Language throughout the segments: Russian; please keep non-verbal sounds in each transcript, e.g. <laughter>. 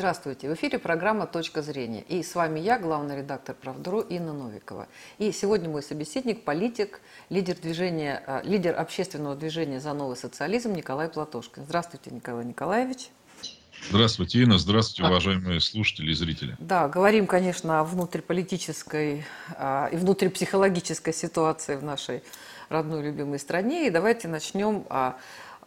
Здравствуйте! В эфире программа «Точка зрения». И с вами я, главный редактор «Правдру» Инна Новикова. И сегодня мой собеседник – политик, лидер, движения, э, лидер общественного движения «За новый социализм» Николай Платошкин. Здравствуйте, Николай Николаевич. Здравствуйте, Инна. Здравствуйте, уважаемые слушатели и зрители. Да, говорим, конечно, о внутриполитической а, и внутрипсихологической ситуации в нашей родной любимой стране. И давайте начнем а,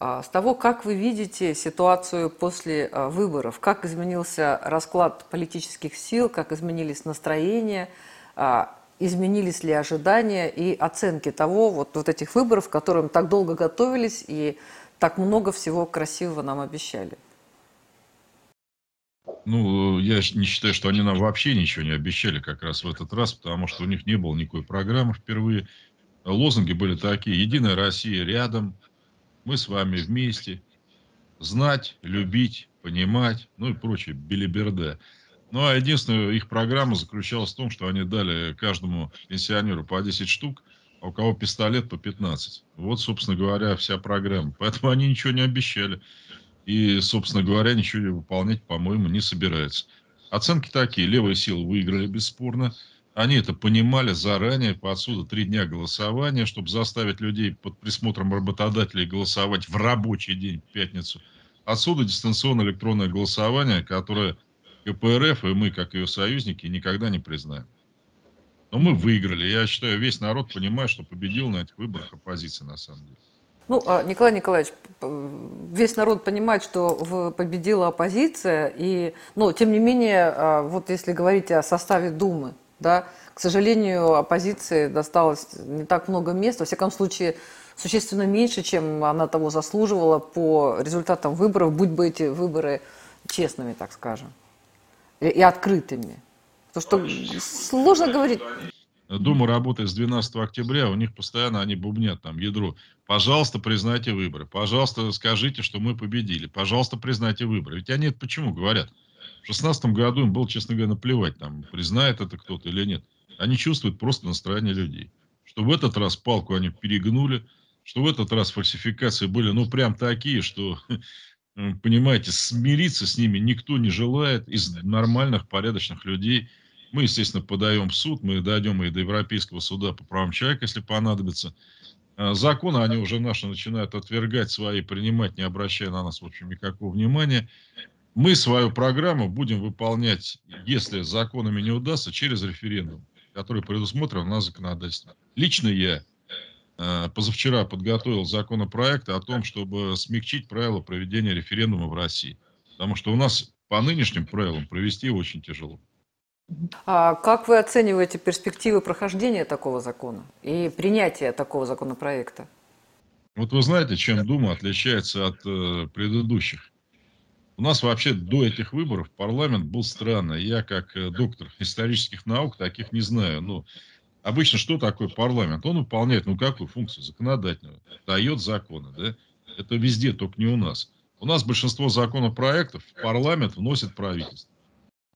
с того, как вы видите ситуацию после а, выборов, как изменился расклад политических сил, как изменились настроения, а, изменились ли ожидания и оценки того, вот, вот этих выборов, к которым так долго готовились и так много всего красивого нам обещали. Ну, я не считаю, что они нам вообще ничего не обещали как раз в этот раз, потому что у них не было никакой программы впервые. Лозунги были такие, Единая Россия рядом, мы с вами вместе, знать, любить, понимать, ну и прочее, билиберда. Ну, а единственная их программа заключалась в том, что они дали каждому пенсионеру по 10 штук, а у кого пистолет по 15. Вот, собственно говоря, вся программа. Поэтому они ничего не обещали. И, собственно говоря, ничего выполнять, по-моему, не собираются. Оценки такие. Левые силы выиграли, бесспорно. Они это понимали заранее, по отсюда три дня голосования, чтобы заставить людей под присмотром работодателей голосовать в рабочий день, в пятницу. Отсюда дистанционное электронное голосование, которое КПРФ и мы, как ее союзники, никогда не признаем. Но мы выиграли. Я считаю, весь народ понимает, что победил на этих выборах оппозиция на самом деле. Ну, а, Николай Николаевич, весь народ понимает, что победила оппозиция, и, но тем не менее, а, вот если говорить о составе Думы, да? К сожалению, оппозиции досталось не так много мест, во всяком случае, существенно меньше, чем она того заслуживала по результатам выборов, будь бы эти выборы честными, так скажем, и, открытыми. Потому что сложно говорить... Дума работает с 12 октября, у них постоянно они бубнят там ядро. Пожалуйста, признайте выборы. Пожалуйста, скажите, что мы победили. Пожалуйста, признайте выборы. Ведь они это почему говорят? В шестнадцатом году им было, честно говоря, наплевать, там, признает это кто-то или нет. Они чувствуют просто настроение людей. Что в этот раз палку они перегнули, что в этот раз фальсификации были, ну, прям такие, что, <laughs> понимаете, смириться с ними никто не желает из нормальных, порядочных людей. Мы, естественно, подаем в суд, мы дойдем и до Европейского суда по правам человека, если понадобится. А законы они уже наши начинают отвергать свои, принимать, не обращая на нас, в общем, никакого внимания. Мы свою программу будем выполнять, если законами не удастся, через референдум, который предусмотрен на законодательстве. Лично я э, позавчера подготовил законопроект о том, чтобы смягчить правила проведения референдума в России. Потому что у нас по нынешним правилам провести очень тяжело. А как вы оцениваете перспективы прохождения такого закона и принятия такого законопроекта? Вот вы знаете, чем Дума отличается от э, предыдущих? У нас вообще до этих выборов парламент был странный. Я как э, доктор исторических наук таких не знаю. Ну, обычно что такое парламент? Он выполняет, ну, какую функцию? Законодательную. Дает законы, да? Это везде, только не у нас. У нас большинство законопроектов в парламент вносит правительство.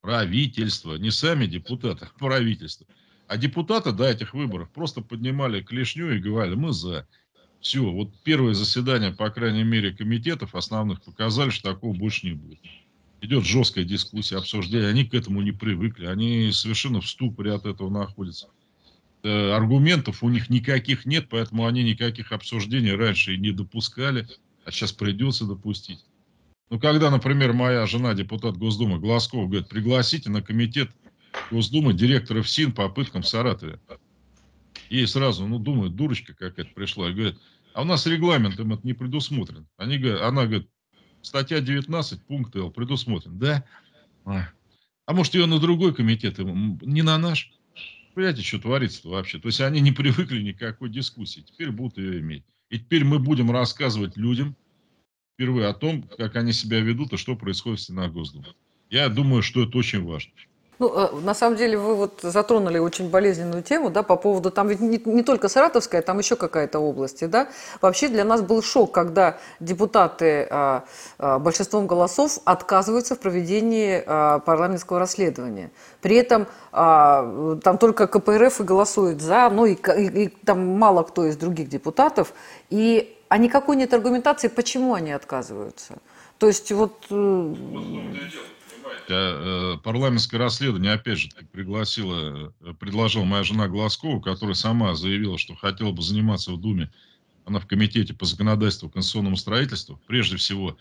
Правительство, не сами депутаты, а правительство. А депутаты до этих выборов просто поднимали клешню и говорили, мы за. Все, вот первое заседание, по крайней мере, комитетов основных показали, что такого больше не будет. Идет жесткая дискуссия, обсуждение. Они к этому не привыкли. Они совершенно в ступоре от этого находятся. Э, аргументов у них никаких нет, поэтому они никаких обсуждений раньше и не допускали, а сейчас придется допустить. Ну, когда, например, моя жена, депутат Госдумы Глазков, говорит, пригласите на комитет Госдумы директора ФСИН по пыткам в Саратове. Ей сразу, ну, думаю, дурочка какая-то пришла. И говорит, а у нас регламентом это не предусмотрен. Они говорят, она говорит, статья 19, пункт Л, предусмотрен. Да? А, а может, ее на другой комитет, не на наш? Понимаете, что творится вообще? То есть они не привыкли никакой дискуссии. Теперь будут ее иметь. И теперь мы будем рассказывать людям впервые о том, как они себя ведут и что происходит в стенах Госдумы. Я думаю, что это очень важно. Ну, э, на самом деле вы вот затронули очень болезненную тему, да, по поводу, там ведь не, не только Саратовская, там еще какая-то область, да. Вообще для нас был шок, когда депутаты а, а, большинством голосов отказываются в проведении а, парламентского расследования. При этом а, там только КПРФ и голосует за, ну и, и, и там мало кто из других депутатов, и а никакой нет аргументации, почему они отказываются. То есть вот... Э, э, парламентское расследование, опять же, пригласила, э, предложила моя жена Глазкова, которая сама заявила, что хотела бы заниматься в Думе, она в комитете по законодательству, конституционному строительству, прежде всего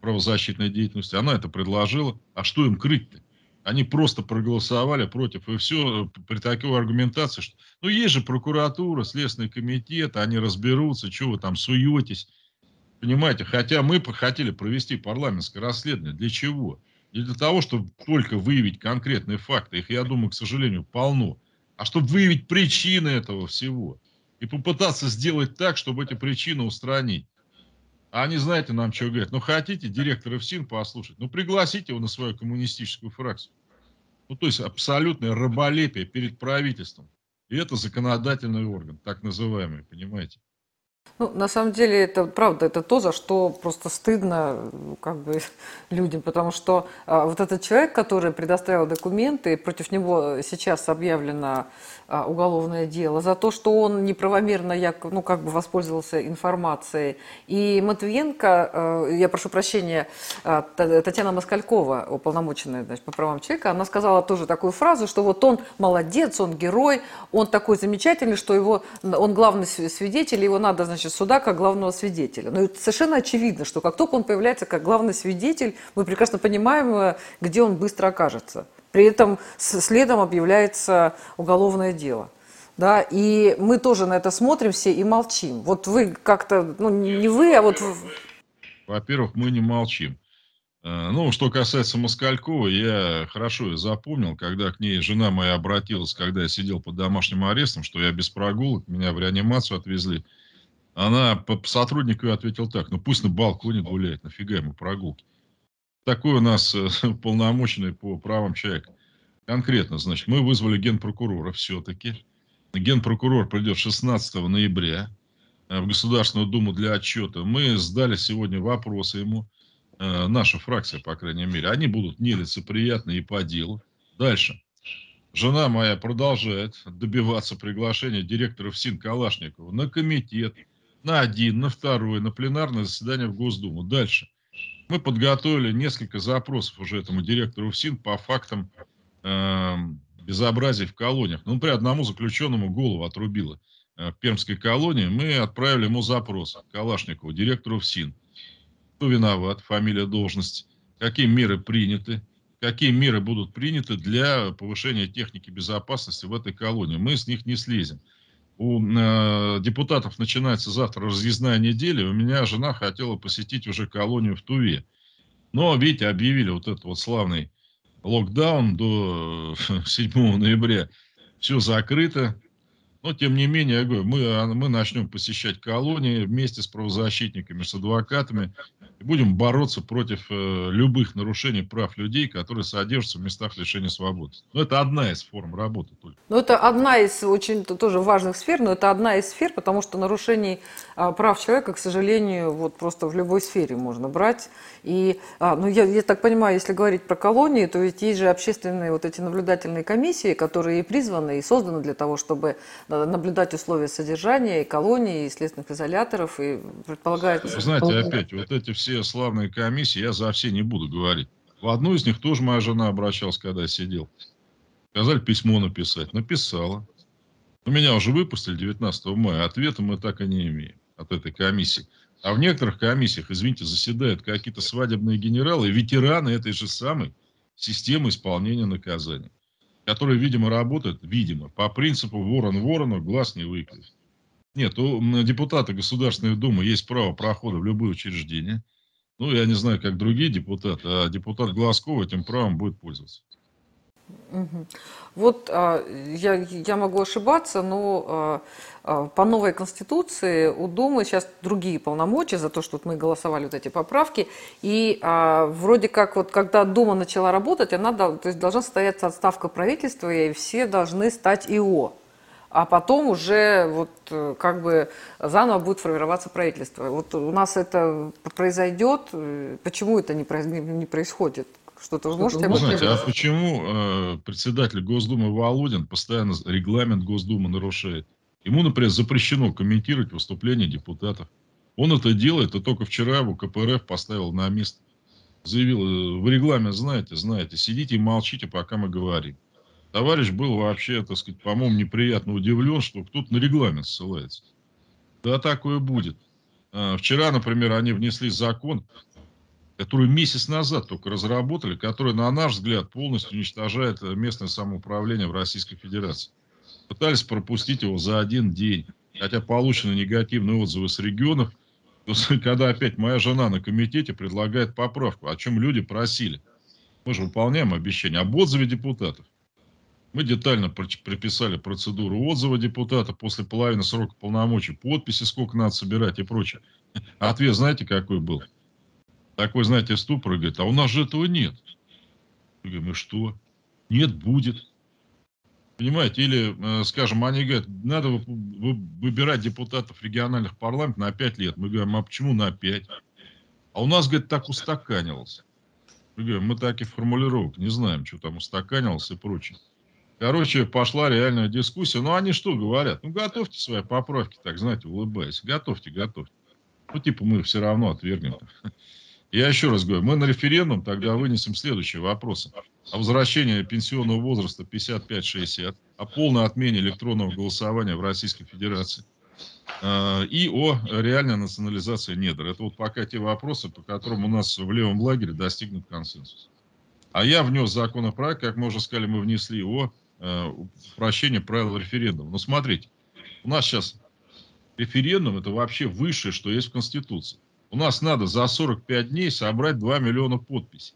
правозащитной деятельности, она это предложила. А что им крыть-то? Они просто проголосовали против, и все при такой аргументации, что ну есть же прокуратура, Следственный комитет, они разберутся, что вы там суетесь. Понимаете, хотя мы хотели провести парламентское расследование. Для чего? Не для того, чтобы только выявить конкретные факты. Их, я думаю, к сожалению, полно. А чтобы выявить причины этого всего. И попытаться сделать так, чтобы эти причины устранить. А они, знаете, нам что говорят? Ну, хотите директора ФСИН послушать? Ну, пригласите его на свою коммунистическую фракцию. Ну, то есть абсолютное раболепие перед правительством. И это законодательный орган, так называемый, понимаете? Ну, на самом деле, это правда, это то, за что просто стыдно как бы, <laughs> людям, потому что а, вот этот человек, который предоставил документы, против него сейчас объявлено а, уголовное дело за то, что он неправомерно як, ну, как бы воспользовался информацией. И Матвиенко, а, я прошу прощения, а, Татьяна Москалькова, уполномоченная значит, по правам человека, она сказала тоже такую фразу, что вот он молодец, он герой, он такой замечательный, что его, он главный свидетель, его надо, значит, сюда как главного свидетеля. Но совершенно очевидно, что как только он появляется как главный свидетель, мы прекрасно понимаем, э, где он быстро окажется. При этом следом объявляется уголовное дело. Да, и мы тоже на это смотрим все и молчим. Вот вы как-то, ну не вы, а вот... Во-первых, мы не молчим. Э, ну, что касается Москалькова, я хорошо запомнил, когда к ней жена моя обратилась, когда я сидел под домашним арестом, что я без прогулок, меня в реанимацию отвезли. Она по сотруднику ответила так, ну пусть на балконе гуляет, нафига ему прогулки такой у нас э, <laughs> полномоченный по правам человека. Конкретно, значит, мы вызвали генпрокурора все-таки. Генпрокурор придет 16 ноября э, в Государственную Думу для отчета. Мы сдали сегодня вопросы ему, э, наша фракция, по крайней мере. Они будут нелицеприятны и по делу. Дальше. Жена моя продолжает добиваться приглашения директора ФСИН Калашникова на комитет, на один, на второй, на пленарное заседание в Госдуму. Дальше. Мы подготовили несколько запросов уже этому директору ФСИН по фактам э, безобразий в колониях. Ну, например, одному заключенному голову отрубило э, в Пермской колонии. Мы отправили ему запрос Калашникову, директору ФСИН. Кто виноват, фамилия, должность, какие меры приняты, какие меры будут приняты для повышения техники безопасности в этой колонии. Мы с них не слезем у э, депутатов начинается завтра разъездная неделя. У меня жена хотела посетить уже колонию в Туве. Но, видите, объявили вот этот вот славный локдаун до <laughs> 7 ноября. Все закрыто. Но, тем не менее, мы, а, мы начнем посещать колонии вместе с правозащитниками, с адвокатами. И будем бороться против э, любых нарушений прав людей, которые содержатся в местах лишения свободы. Но это одна из форм работы только. Ну, это одна из очень тоже важных сфер, но это одна из сфер, потому что нарушений прав человека, к сожалению, вот просто в любой сфере можно брать. И, а, ну, я, я так понимаю, если говорить про колонии, то ведь есть же общественные вот эти наблюдательные комиссии, которые и призваны, и созданы для того, чтобы а, наблюдать условия содержания и колонии, и следственных изоляторов, и предполагается... Вы знаете, опять, вот эти все славные комиссии, я за все не буду говорить. В одну из них тоже моя жена обращалась, когда сидел. Сказали письмо написать. Написала. Но меня уже выпустили 19 мая. Ответа мы так и не имеем от этой комиссии. А в некоторых комиссиях, извините, заседают какие-то свадебные генералы, ветераны этой же самой системы исполнения наказаний, которые, видимо, работают, видимо, по принципу ворон ворону, глаз не выклюет. Нет, у депутата Государственной Думы есть право прохода в любое учреждение – ну, я не знаю, как другие депутаты, а депутат Глазков этим правом будет пользоваться. Вот а, я, я могу ошибаться, но а, а, по новой конституции у Думы сейчас другие полномочия за то, что вот мы голосовали вот эти поправки. И вроде как вот когда Дума начала работать, она то есть, должна состояться отставка правительства, и все должны стать ИО а потом уже вот э, как бы заново будет формироваться правительство. Вот у нас это произойдет, э, почему это не, происходит? Что-то вы можете об Знаете, а почему э, председатель Госдумы Володин постоянно регламент Госдумы нарушает? Ему, например, запрещено комментировать выступления депутатов. Он это делает, и только вчера его КПРФ поставил на место. заявил, в регламент знаете, знаете, сидите и молчите, пока мы говорим. Товарищ был вообще, так сказать, по-моему, неприятно удивлен, что кто-то на регламент ссылается. Да, такое будет. А, вчера, например, они внесли закон, который месяц назад только разработали, который, на наш взгляд, полностью уничтожает местное самоуправление в Российской Федерации. Пытались пропустить его за один день, хотя получены негативные отзывы с регионов, <laughs> когда опять моя жена на комитете предлагает поправку, о чем люди просили. Мы же выполняем обещания об отзыве депутатов. Мы детально прописали процедуру отзыва депутата после половины срока полномочий, подписи, сколько надо собирать и прочее. <laughs> Ответ знаете, какой был? Такой, знаете, ступор говорит, а у нас же этого нет. Мы говорим, и что? Нет, будет. Понимаете, или, э, скажем, они говорят, надо выбирать депутатов региональных парламентов на 5 лет. Мы говорим, а почему на 5? А у нас, говорит, так устаканивалось. Мы говорим, мы таких формулировок не знаем, что там устаканивалось и прочее. Короче, пошла реальная дискуссия. Ну, они что говорят? Ну, готовьте свои поправки, так, знаете, улыбаясь. Готовьте, готовьте. Ну, типа, мы все равно отвергнем. Я еще раз говорю, мы на референдум тогда вынесем следующие вопросы. О возвращении пенсионного возраста 55-60, о полной отмене электронного голосования в Российской Федерации а, и о реальной национализации недр. Это вот пока те вопросы, по которым у нас в левом лагере достигнут консенсус. А я внес законопроект, как мы уже сказали, мы внесли о э, упрощении правил референдума. Но смотрите, у нас сейчас референдум это вообще высшее, что есть в Конституции. У нас надо за 45 дней собрать 2 миллиона подписей.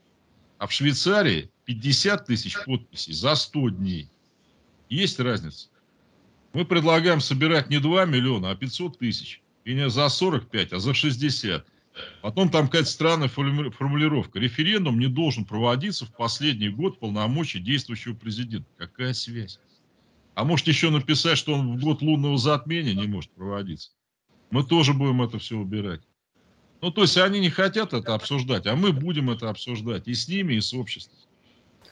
А в Швейцарии 50 тысяч подписей за 100 дней. Есть разница. Мы предлагаем собирать не 2 миллиона, а 500 тысяч. И не за 45, а за 60. Потом там какая-то странная формулировка. Референдум не должен проводиться в последний год полномочий действующего президента. Какая связь? А может еще написать, что он в год лунного затмения не может проводиться. Мы тоже будем это все убирать. Ну, то есть они не хотят это обсуждать, а мы будем это обсуждать и с ними, и с обществом.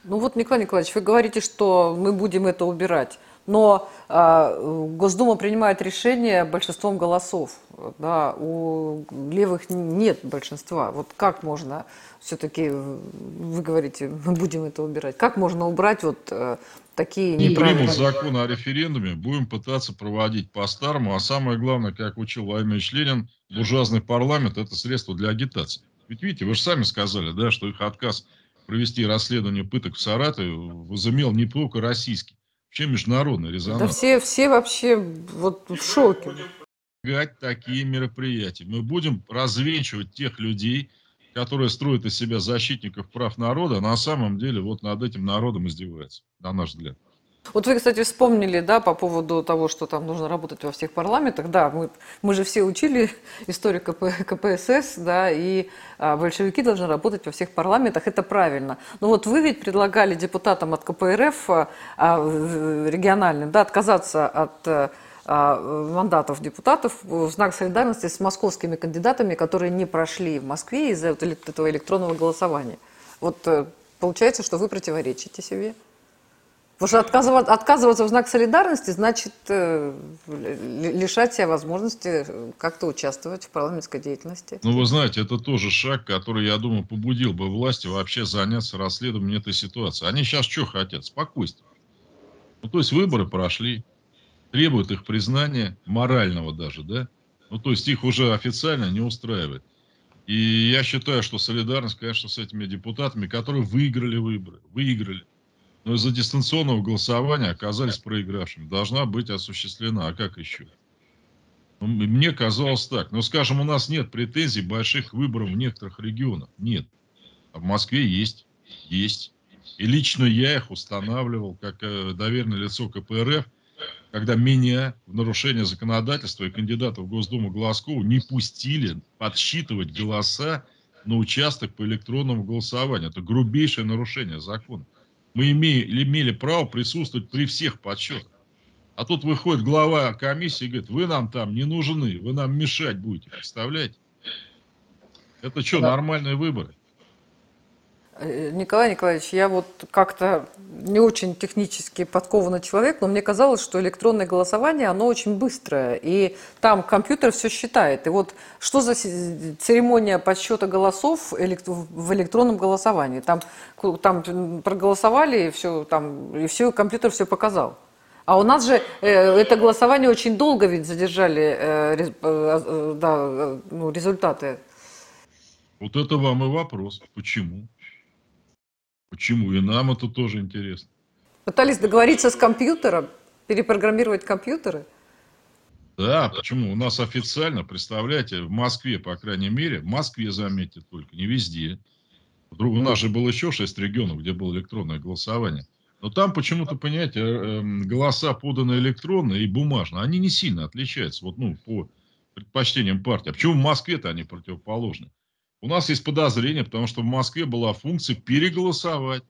Ну вот, Николай Николаевич, вы говорите, что мы будем это убирать, но э, Госдума принимает решение большинством голосов. Да, у левых нет большинства. Вот как можно все-таки, вы говорите, мы будем это убирать, как можно убрать вот э, такие Не примут закон о референдуме, будем пытаться проводить по-старому, а самое главное, как учил Владимир Ленин, буржуазный парламент – это средство для агитации. Ведь видите, вы же сами сказали, да, что их отказ провести расследование пыток в Саратове возымел не только российский, вообще международный резонанс. Да все, все вообще вот в шоке. Такие мероприятия. Мы будем развенчивать тех людей, которые строят из себя защитников прав народа, на самом деле вот над этим народом издеваются, на наш взгляд. Вот вы, кстати, вспомнили, да, по поводу того, что там нужно работать во всех парламентах. Да, мы, мы же все учили историю КП, КПСС, да, и а, большевики должны работать во всех парламентах, это правильно. Но вот вы ведь предлагали депутатам от КПРФ а, а, региональным, да, отказаться от а, мандатов депутатов в знак солидарности с московскими кандидатами, которые не прошли в Москве из-за этого электронного голосования. Вот э, получается, что вы противоречите себе. Потому что отказываться, отказываться в знак солидарности значит э, лишать себя возможности как-то участвовать в парламентской деятельности. Ну, вы знаете, это тоже шаг, который, я думаю, побудил бы власти вообще заняться расследованием этой ситуации. Они сейчас что хотят? Спокойствие. Ну, то есть выборы прошли, требует их признания, морального даже, да? Ну, то есть их уже официально не устраивает. И я считаю, что солидарность, конечно, с этими депутатами, которые выиграли выборы, выиграли, но из-за дистанционного голосования оказались проигравшими, должна быть осуществлена. А как еще? Ну, мне казалось так. Но, скажем, у нас нет претензий больших выборов в некоторых регионах. Нет. А в Москве есть. Есть. И лично я их устанавливал как э, доверенное лицо КПРФ – когда меня в нарушение законодательства и кандидатов в Госдуму Глазкову не пустили подсчитывать голоса на участок по электронному голосованию. Это грубейшее нарушение закона. Мы имели, имели право присутствовать при всех подсчетах. А тут выходит глава комиссии и говорит, вы нам там не нужны, вы нам мешать будете, представляете? Это что, да. нормальные выборы? Э, Николай Николаевич, я вот как-то не очень технически подкованный человек, но мне казалось, что электронное голосование, оно очень быстрое, и там компьютер все считает. И вот что за церемония подсчета голосов в электронном голосовании? Там, там проголосовали, и все, там, и все, компьютер все показал. А у нас же э, это голосование очень долго ведь задержали э, да, ну, результаты. Вот это вам и вопрос. Почему? Почему? И нам это тоже интересно. Пытались договориться с компьютером, перепрограммировать компьютеры? Да, почему? У нас официально, представляете, в Москве, по крайней мере, в Москве, заметьте только, не везде. Вдруг у нас же было еще шесть регионов, где было электронное голосование. Но там почему-то, понимаете, э, эм, голоса поданы электронно и бумажно, они не сильно отличаются, вот, ну, по предпочтениям партии. А почему в Москве-то они противоположны? У нас есть подозрение, потому что в Москве была функция переголосовать.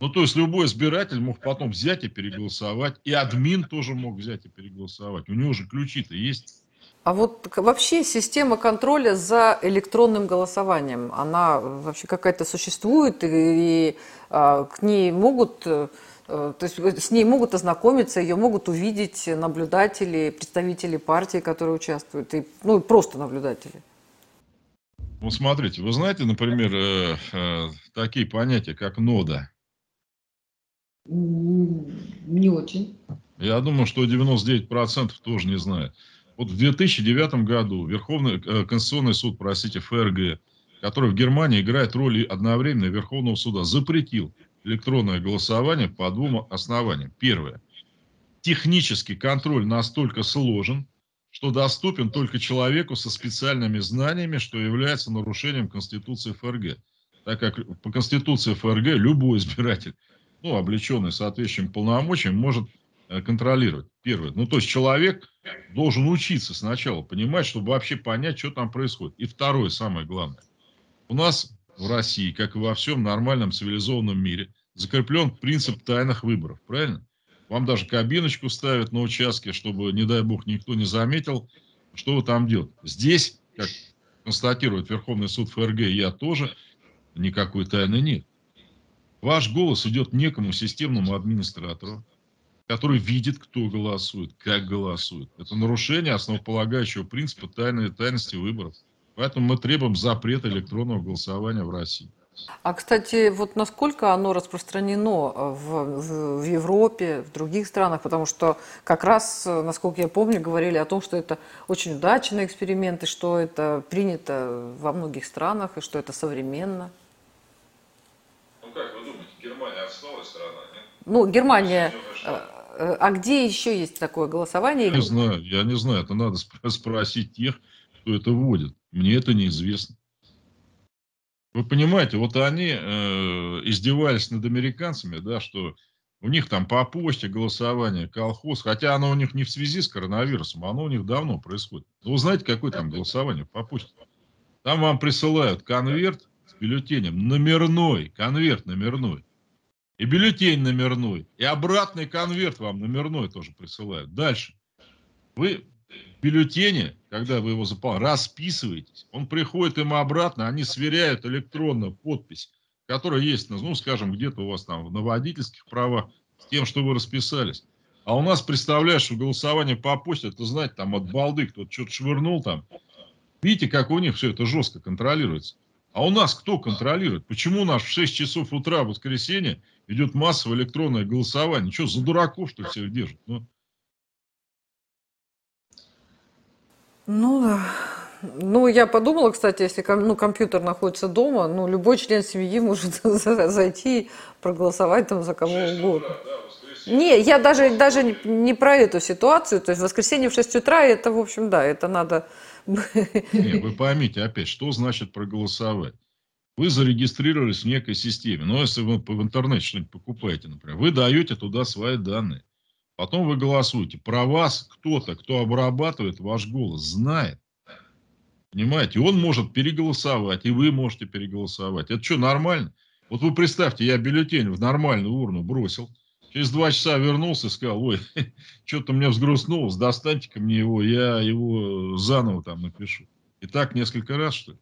Ну, то есть любой избиратель мог потом взять и переголосовать, и админ тоже мог взять и переголосовать. У него же ключи-то есть. А вот вообще система контроля за электронным голосованием, она вообще какая-то существует, и, и а, к ней могут, э, то есть с ней могут ознакомиться, ее могут увидеть наблюдатели, представители партии, которые участвуют, и, ну, просто наблюдатели. Вот смотрите, вы знаете, например, э, э, такие понятия, как нода? Не очень. Я думаю, что 99% тоже не знают. Вот в 2009 году Верховный э, Конституционный суд, простите, ФРГ, который в Германии играет роль одновременно Верховного суда, запретил электронное голосование по двум основаниям. Первое. Технический контроль настолько сложен, что доступен только человеку со специальными знаниями, что является нарушением Конституции ФРГ. Так как по Конституции ФРГ любой избиратель, ну, облеченный соответствующим полномочиям, может э, контролировать. Первое. Ну, то есть человек должен учиться сначала, понимать, чтобы вообще понять, что там происходит. И второе, самое главное. У нас в России, как и во всем нормальном цивилизованном мире, закреплен принцип тайных выборов. Правильно? Вам даже кабиночку ставят на участке, чтобы, не дай бог, никто не заметил, что вы там делаете. Здесь, как констатирует Верховный суд ФРГ, я тоже, никакой тайны нет. Ваш голос идет некому системному администратору, который видит, кто голосует, как голосует. Это нарушение основополагающего принципа тайной тайности выборов. Поэтому мы требуем запрета электронного голосования в России. А, кстати, вот насколько оно распространено э, в, в, в Европе, в других странах, потому что как раз, э, насколько я помню, говорили о том, что это очень удачный эксперимент, и что это принято во многих странах, и что это современно. Ну как вы думаете, Германия отсталая страна, нет? Ну, Германия... Э, а где еще есть такое голосование? Я не знаю, я не знаю. Это надо спросить тех, кто это вводит. Мне это неизвестно. Вы понимаете, вот они э, издевались над американцами, да, что у них там по почте голосование, колхоз, хотя оно у них не в связи с коронавирусом, оно у них давно происходит. Но вы знаете, какое там голосование по почте? Там вам присылают конверт с бюллетенем, номерной, конверт номерной, и бюллетень номерной, и обратный конверт вам номерной тоже присылают. Дальше. Вы бюллетене, когда вы его заполняете, расписываетесь. Он приходит им обратно, они сверяют электронно подпись, которая есть, ну, скажем, где-то у вас там на водительских правах, с тем, что вы расписались. А у нас, представляешь, голосование по почте, это, знаете, там от балды кто-то что-то швырнул там. Видите, как у них все это жестко контролируется. А у нас кто контролирует? Почему у нас в 6 часов утра в воскресенье идет массовое электронное голосование? Что, за дураков, что всех держат? Ну, Ну, ну, я подумала, кстати, если ну, компьютер находится дома, ну, любой член семьи может <laughs> зайти и проголосовать там за кого угодно. Не, я даже, даже не, не про эту ситуацию. То есть в воскресенье в 6 утра, это, в общем, да, это надо... <laughs> Не, вы поймите опять, что значит проголосовать. Вы зарегистрировались в некой системе. Но если вы в интернете что-нибудь покупаете, например, вы даете туда свои данные. Потом вы голосуете. Про вас кто-то, кто обрабатывает ваш голос, знает. Понимаете? Он может переголосовать, и вы можете переголосовать. Это что, нормально? Вот вы представьте, я бюллетень в нормальную урну бросил. Через два часа вернулся и сказал, ой, <laughs> что-то мне взгрустнулось, достаньте-ка мне его, я его заново там напишу. И так несколько раз, что ли?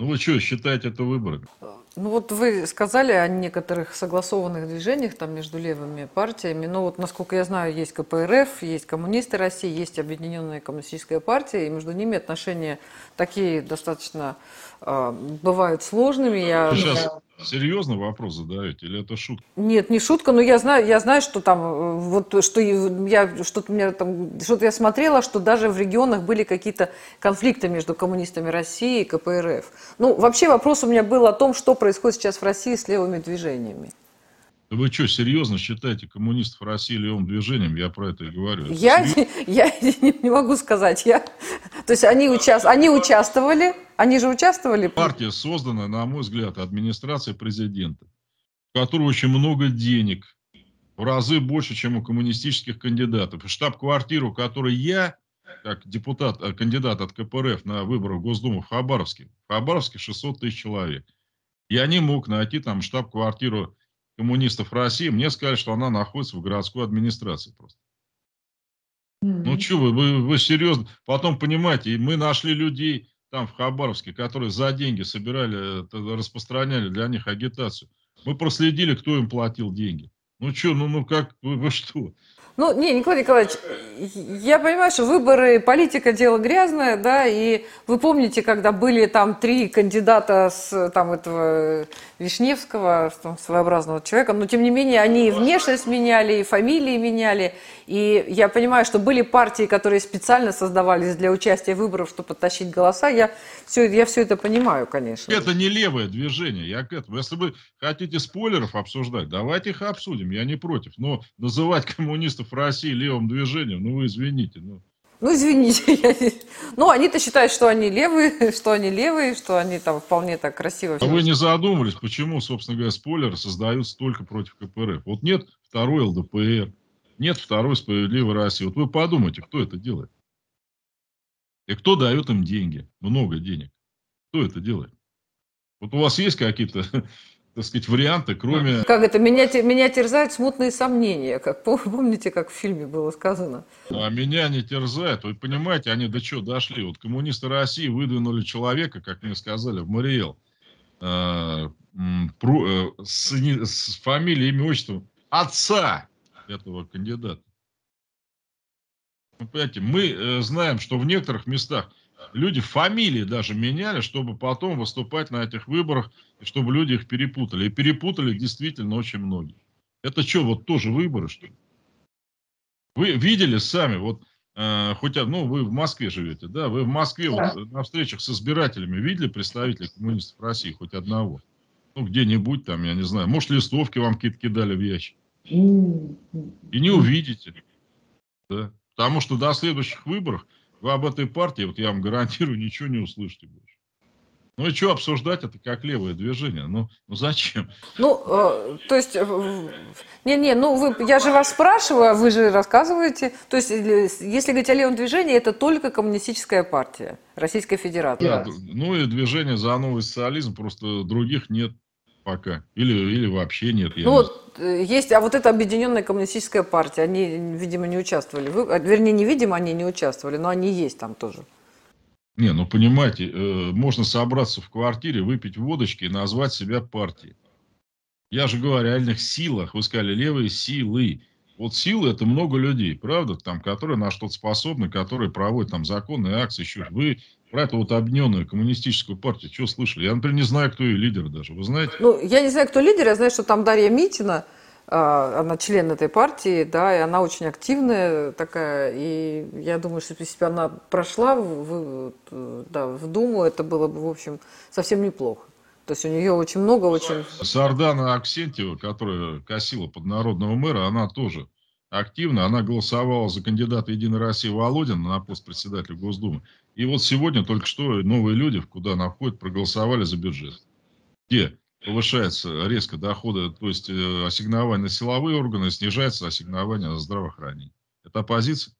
Ну вы что, считаете это выборами? Ну вот вы сказали о некоторых согласованных движениях там между левыми партиями. Но вот, насколько я знаю, есть КПРФ, есть коммунисты России, есть Объединенная коммунистическая партия, и между ними отношения такие достаточно э, бывают сложными. Я... Сейчас Серьезно вопрос задаете или это шутка? Нет, не шутка, но я знаю, я знаю, что там э, вот что я что-то меня там что-то я смотрела, что даже в регионах были какие-то конфликты между коммунистами России и КПРФ. Ну, вообще вопрос у меня был о том, что происходит сейчас в России с левыми движениями. Вы что, серьезно считаете коммунистов России левым движением? Я про это и говорю. Я, я <laughs> не могу сказать. Я, то есть они, участ, они участвовали, они же участвовали. Партия создана, на мой взгляд, администрацией президента, у которой очень много денег, в разы больше, чем у коммунистических кандидатов. Штаб-квартиру, которой я, как депутат, э, кандидат от КПРФ на выборах в Госдуму в Хабаровске, в Хабаровске 600 тысяч человек. Я не мог найти там штаб-квартиру коммунистов России, мне сказали, что она находится в городской администрации просто. Mm-hmm. Ну что вы, вы, вы серьезно? Потом, понимаете, мы нашли людей там в Хабаровске, которые за деньги собирали, распространяли для них агитацию. Мы проследили, кто им платил деньги. Ну что, ну, ну как, вы, вы что? Ну, не, Николай Николаевич, я понимаю, что выборы, политика дело грязное, да, и вы помните, когда были там три кандидата с там этого Вишневского, там, своеобразного человека, но тем не менее они и внешность меняли, и фамилии меняли, и я понимаю, что были партии, которые специально создавались для участия в выборах, чтобы подтащить голоса, я все, я все это понимаю, конечно. Это не левое движение, я к этому. Если вы хотите спойлеров обсуждать, давайте их обсудим, я не против, но называть коммунистов коммунистов России левым движением, ну вы извините. Ну, ну извините. <laughs> Я... Ну, они-то считают, что они левые, <laughs> что они левые, что они там вполне так красиво. А вы не задумывались, почему, собственно говоря, спойлеры создаются только против КПРФ? Вот нет второй ЛДПР, нет второй справедливой России. Вот вы подумайте, кто это делает? И кто дает им деньги? Много денег. Кто это делает? Вот у вас есть какие-то <laughs> так сказать, варианты, кроме... Как это? Меня, меня терзают смутные сомнения, как помните, как в фильме было сказано? А меня не терзают. Вы понимаете, они до чего дошли? Вот коммунисты России выдвинули человека, как мне сказали, в Мариэл, э, э, с, с фамилией, имя, отчеством отца этого кандидата. Вы понимаете, мы э, знаем, что в некоторых местах люди фамилии даже меняли, чтобы потом выступать на этих выборах, и чтобы люди их перепутали. И перепутали действительно очень многие. Это что, вот тоже выборы, что ли? Вы видели сами, вот э, хоть ну вы в Москве живете, да, вы в Москве да. вот, на встречах с избирателями видели представителей коммунистов России, хоть одного? Ну, где-нибудь там, я не знаю, может, листовки вам какие-то кидали в ящик. И не увидите. Да? Потому что до следующих выборов вы об этой партии, вот я вам гарантирую, ничего не услышите больше. Ну и что обсуждать это как левое движение? Ну, ну зачем? Ну, э, то есть, не-не, ну вы, я же вас спрашиваю, а вы же рассказываете. То есть, если говорить о левом движении, это только коммунистическая партия Российской Федерации. Да, ну и движение за новый социализм, просто других нет пока. Или, или вообще нет. Ну вот э, есть, а вот эта объединенная коммунистическая партия, они, видимо, не участвовали. Вы, а, вернее, не видимо, они не участвовали, но они есть там тоже. Не, ну понимаете, э, можно собраться в квартире, выпить водочки и назвать себя партией. Я же говорю о реальных силах. Вы сказали, левые силы. Вот силы это много людей, правда, там, которые на что-то способны, которые проводят там законные акции, еще. Вы про эту вот объединенную коммунистическую партию что слышали? Я, например, не знаю, кто ее лидер даже. Вы знаете? Ну, я не знаю, кто лидер. Я знаю, что там Дарья Митина, а, она член этой партии, да, и она очень активная такая, и я думаю, что если бы она прошла в, да, в Думу, это было бы, в общем, совсем неплохо. То есть у нее очень много очень... Сардана Аксентьева, которая косила под народного мэра, она тоже активно, она голосовала за кандидата Единой России Володина на пост председателя Госдумы. И вот сегодня только что новые люди, куда она входит, проголосовали за бюджет. Где повышается резко доходы, то есть э, ассигнование на силовые органы, снижается ассигнование на здравоохранение. Это оппозиция?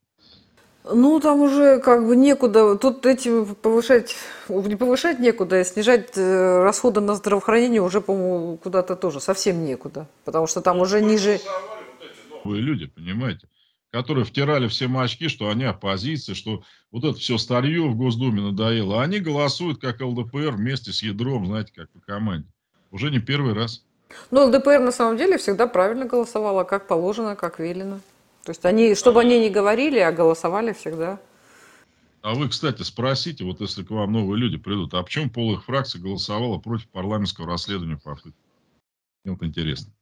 Ну, там уже как бы некуда, тут этим повышать, не повышать некуда, а снижать э, расходы на здравоохранение уже, по-моему, куда-то тоже совсем некуда, потому что там уже ниже... Вы люди, понимаете? Которые втирали всем очки, что они оппозиция, что вот это все старье в Госдуме надоело. Они голосуют как ЛДПР вместе с ядром, знаете, как по команде. Уже не первый раз. Но ЛДПР на самом деле всегда правильно голосовала, как положено, как велено. То есть они, чтобы они не говорили, а голосовали всегда. А вы, кстати, спросите, вот если к вам новые люди придут, а почему пол их фракции голосовала против парламентского расследования попытки? Мне вот интересно.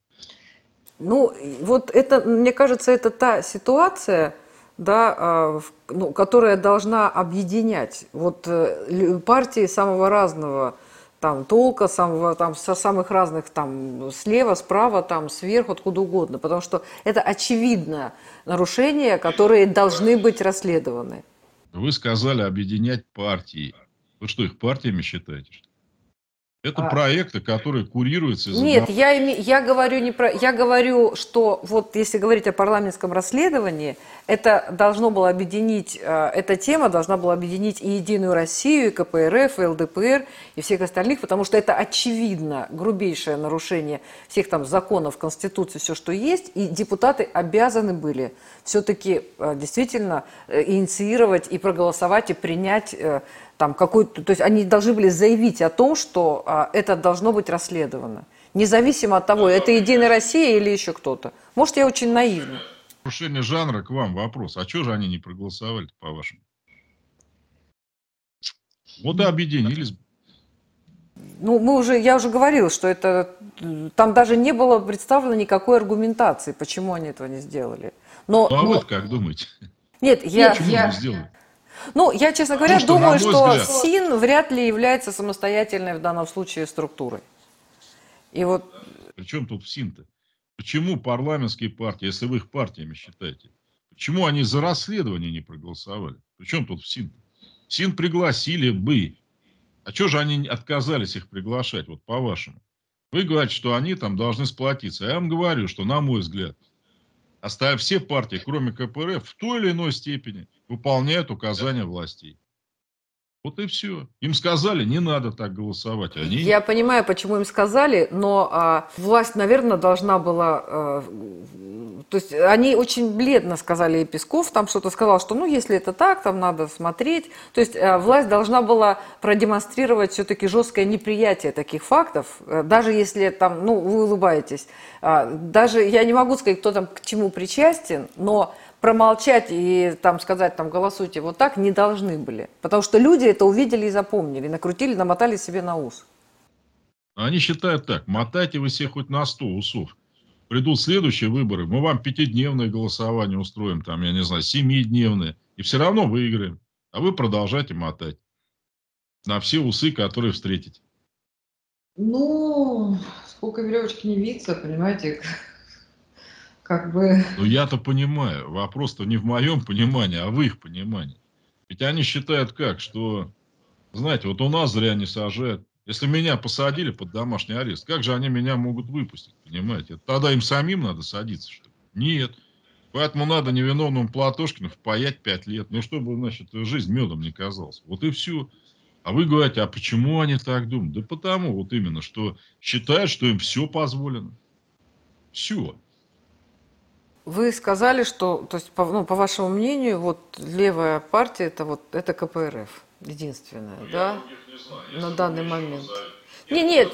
Ну, вот это, мне кажется, это та ситуация, да, а, ну, которая должна объединять вот э, партии самого разного там толка, самого, там, со самых разных, там, слева, справа, там, сверху, откуда угодно, потому что это очевидно нарушения, которые должны быть расследованы. Вы сказали объединять партии. Вы что, их партиями считаете? Это а... проекты, которые курируются. Из Нет, я, я говорю не про, я говорю, что вот если говорить о парламентском расследовании, это должно было объединить, э, эта тема должна была объединить и Единую Россию, и КПРФ, и ЛДПР, и всех остальных, потому что это очевидно грубейшее нарушение всех там законов, Конституции, все, что есть, и депутаты обязаны были все-таки э, действительно э, инициировать и проголосовать, и принять там какой-то, то есть они должны были заявить о том, что а, это должно быть расследовано. Независимо от того, это Единая Россия или еще кто-то. Может, я очень наивна. Нарушение жанра к вам вопрос. А что же они не проголосовали по-вашему? Вот и объединились. Ну, мы уже, я уже говорил, что это там даже не было представлено никакой аргументации, почему они этого не сделали. Но, ну, а но... вы как думаете? Нет, я, я, ну, я, честно говоря, что, думаю, что взгляд... СИН вряд ли является самостоятельной в данном случае структурой. И вот... Причем тут СИН-то? Почему парламентские партии, если вы их партиями считаете, почему они за расследование не проголосовали? Причем тут СИН? СИН пригласили бы. А что же они отказались их приглашать, вот по-вашему? Вы говорите, что они там должны сплотиться. Я вам говорю, что, на мой взгляд, оставив все партии, кроме КПРФ, в той или иной степени выполняют указания властей. Вот и все. Им сказали, не надо так голосовать. Они... Я понимаю, почему им сказали, но а, власть, наверное, должна была... А, то есть они очень бледно сказали, и Песков там что-то сказал, что ну если это так, там надо смотреть. То есть а, власть должна была продемонстрировать все-таки жесткое неприятие таких фактов, а, даже если там, ну вы улыбаетесь. А, даже я не могу сказать, кто там к чему причастен, но промолчать и там сказать, там, голосуйте вот так, не должны были. Потому что люди это увидели и запомнили, накрутили, намотали себе на ус. Они считают так, мотайте вы себе хоть на 100 усов. Придут следующие выборы, мы вам пятидневное голосование устроим, там, я не знаю, семидневное, и все равно выиграем. А вы продолжайте мотать на все усы, которые встретите. Ну, сколько веревочки не виться, понимаете, <laughs> как бы... Ну, я-то понимаю. Вопрос-то не в моем понимании, а в их понимании. Ведь они считают как, что, знаете, вот у нас зря не сажают. Если меня посадили под домашний арест, как же они меня могут выпустить, понимаете? Тогда им самим надо садиться, что ли? Нет. Поэтому надо невиновному Платошкину впаять пять лет. Ну, чтобы, значит, жизнь медом не казалась. Вот и все. А вы говорите, а почему они так думают? Да потому вот именно, что считают, что им все позволено. Все. Вы сказали, что, то есть, по, ну, по вашему мнению, вот левая партия это вот это КПРФ единственная, ну, да, не на данный момент. Не, нет,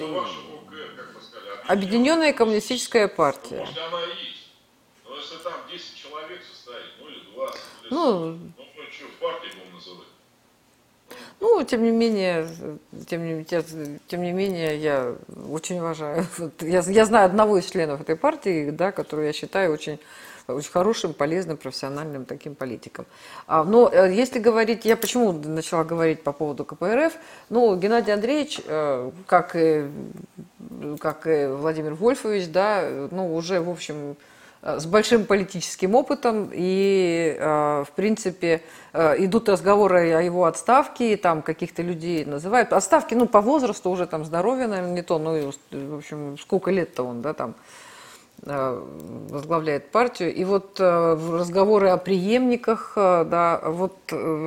Объединенная коммунистическая партия. Может, она и есть. Но если там 10 человек состоит, ну или 20, ну, ну, ну что, партии будем называть? Ну, тем не менее, тем не, тем не менее, я очень уважаю. <laughs> Я, я знаю одного из членов этой партии, да, которую я считаю очень очень хорошим, полезным, профессиональным таким политиком. А, но э, если говорить, я почему начала говорить по поводу КПРФ, ну, Геннадий Андреевич, э, как и, как и Владимир Вольфович, да, ну, уже, в общем, с большим политическим опытом, и, в принципе, идут разговоры о его отставке, и там каких-то людей называют. Отставки, ну, по возрасту уже там здоровье, наверное, не то, ну, в общем, сколько лет-то он, да, там, Э, возглавляет партию. И вот э, разговоры о преемниках, э, да, вот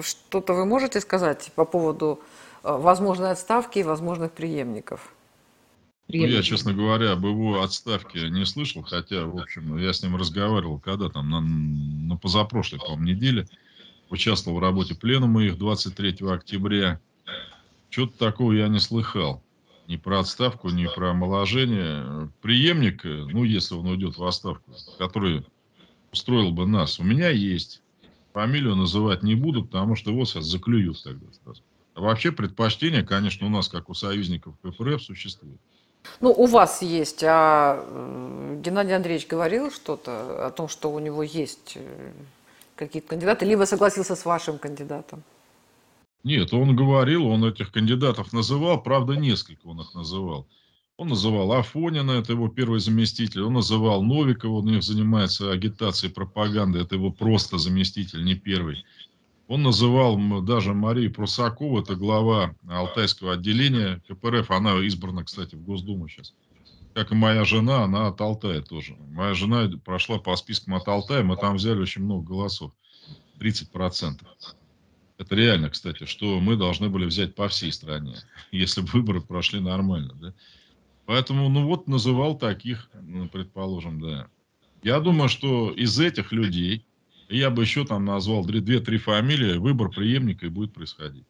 что-то вы можете сказать по поводу возможной отставки и возможных преемников? Ну, я, честно говоря, об его отставке не слышал, хотя, в общем, я с ним разговаривал, когда там, на, на позапрошлой, по-моему, неделе, участвовал в работе пленума их 23 октября. Чего-то такого я не слыхал. Ни про отставку, ни про омоложение. Преемник, ну, если он уйдет в отставку, который устроил бы нас, у меня есть. Фамилию называть не буду, потому что его сейчас заклюют тогда сразу. А вообще предпочтение, конечно, у нас, как у союзников КПРФ, существует. Ну, у вас есть, а Геннадий Андреевич говорил что-то о том, что у него есть э, какие-то кандидаты, либо согласился с вашим кандидатом? Нет, он говорил, он этих кандидатов называл, правда, несколько он их называл. Он называл Афонина, это его первый заместитель, он называл Новикова, он у них занимается агитацией, пропагандой, это его просто заместитель, не первый. Он называл даже Марию Прусакову, это глава Алтайского отделения КПРФ, она избрана, кстати, в Госдуму сейчас. Как и моя жена, она от Алтая тоже. Моя жена прошла по спискам от Алтая, мы там взяли очень много голосов, 30%. Это реально, кстати, что мы должны были взять по всей стране, <laughs> если бы выборы прошли нормально. Да? Поэтому, ну вот, называл таких, предположим, да. Я думаю, что из этих людей, я бы еще там назвал две-три фамилии, выбор преемника и будет происходить.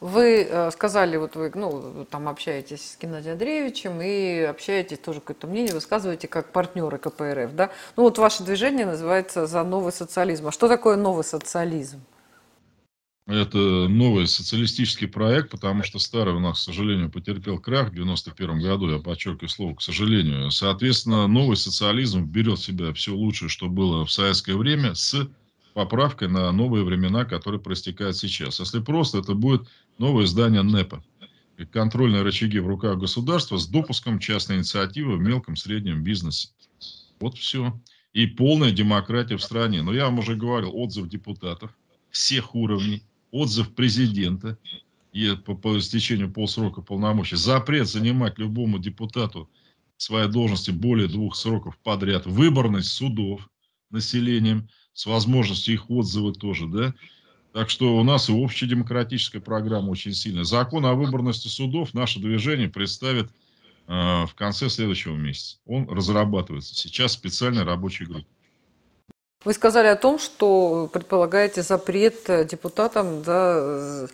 Вы э, сказали, вот вы ну, там общаетесь с Геннадием Андреевичем и общаетесь тоже какое-то мнение, высказываете как партнеры КПРФ, да? Ну вот ваше движение называется «За новый социализм». А что такое новый социализм? Это новый социалистический проект, потому что старый у нас, к сожалению, потерпел крах в 91 году, я подчеркиваю слово «к сожалению». Соответственно, новый социализм берет в себя все лучшее, что было в советское время, с поправкой на новые времена, которые проистекают сейчас. Если просто, это будет новое здание НЭПа. Контрольные рычаги в руках государства с допуском частной инициативы в мелком среднем бизнесе. Вот все. И полная демократия в стране. Но я вам уже говорил, отзыв депутатов всех уровней отзыв президента и по, по истечению полсрока полномочий, запрет занимать любому депутату своей должности более двух сроков подряд, выборность судов населением с возможностью их отзывы тоже, да. Так что у нас и общая демократическая программа очень сильная. Закон о выборности судов наше движение представит э, в конце следующего месяца. Он разрабатывается сейчас в специальной рабочей группе. Вы сказали о том, что предполагаете запрет депутатам да,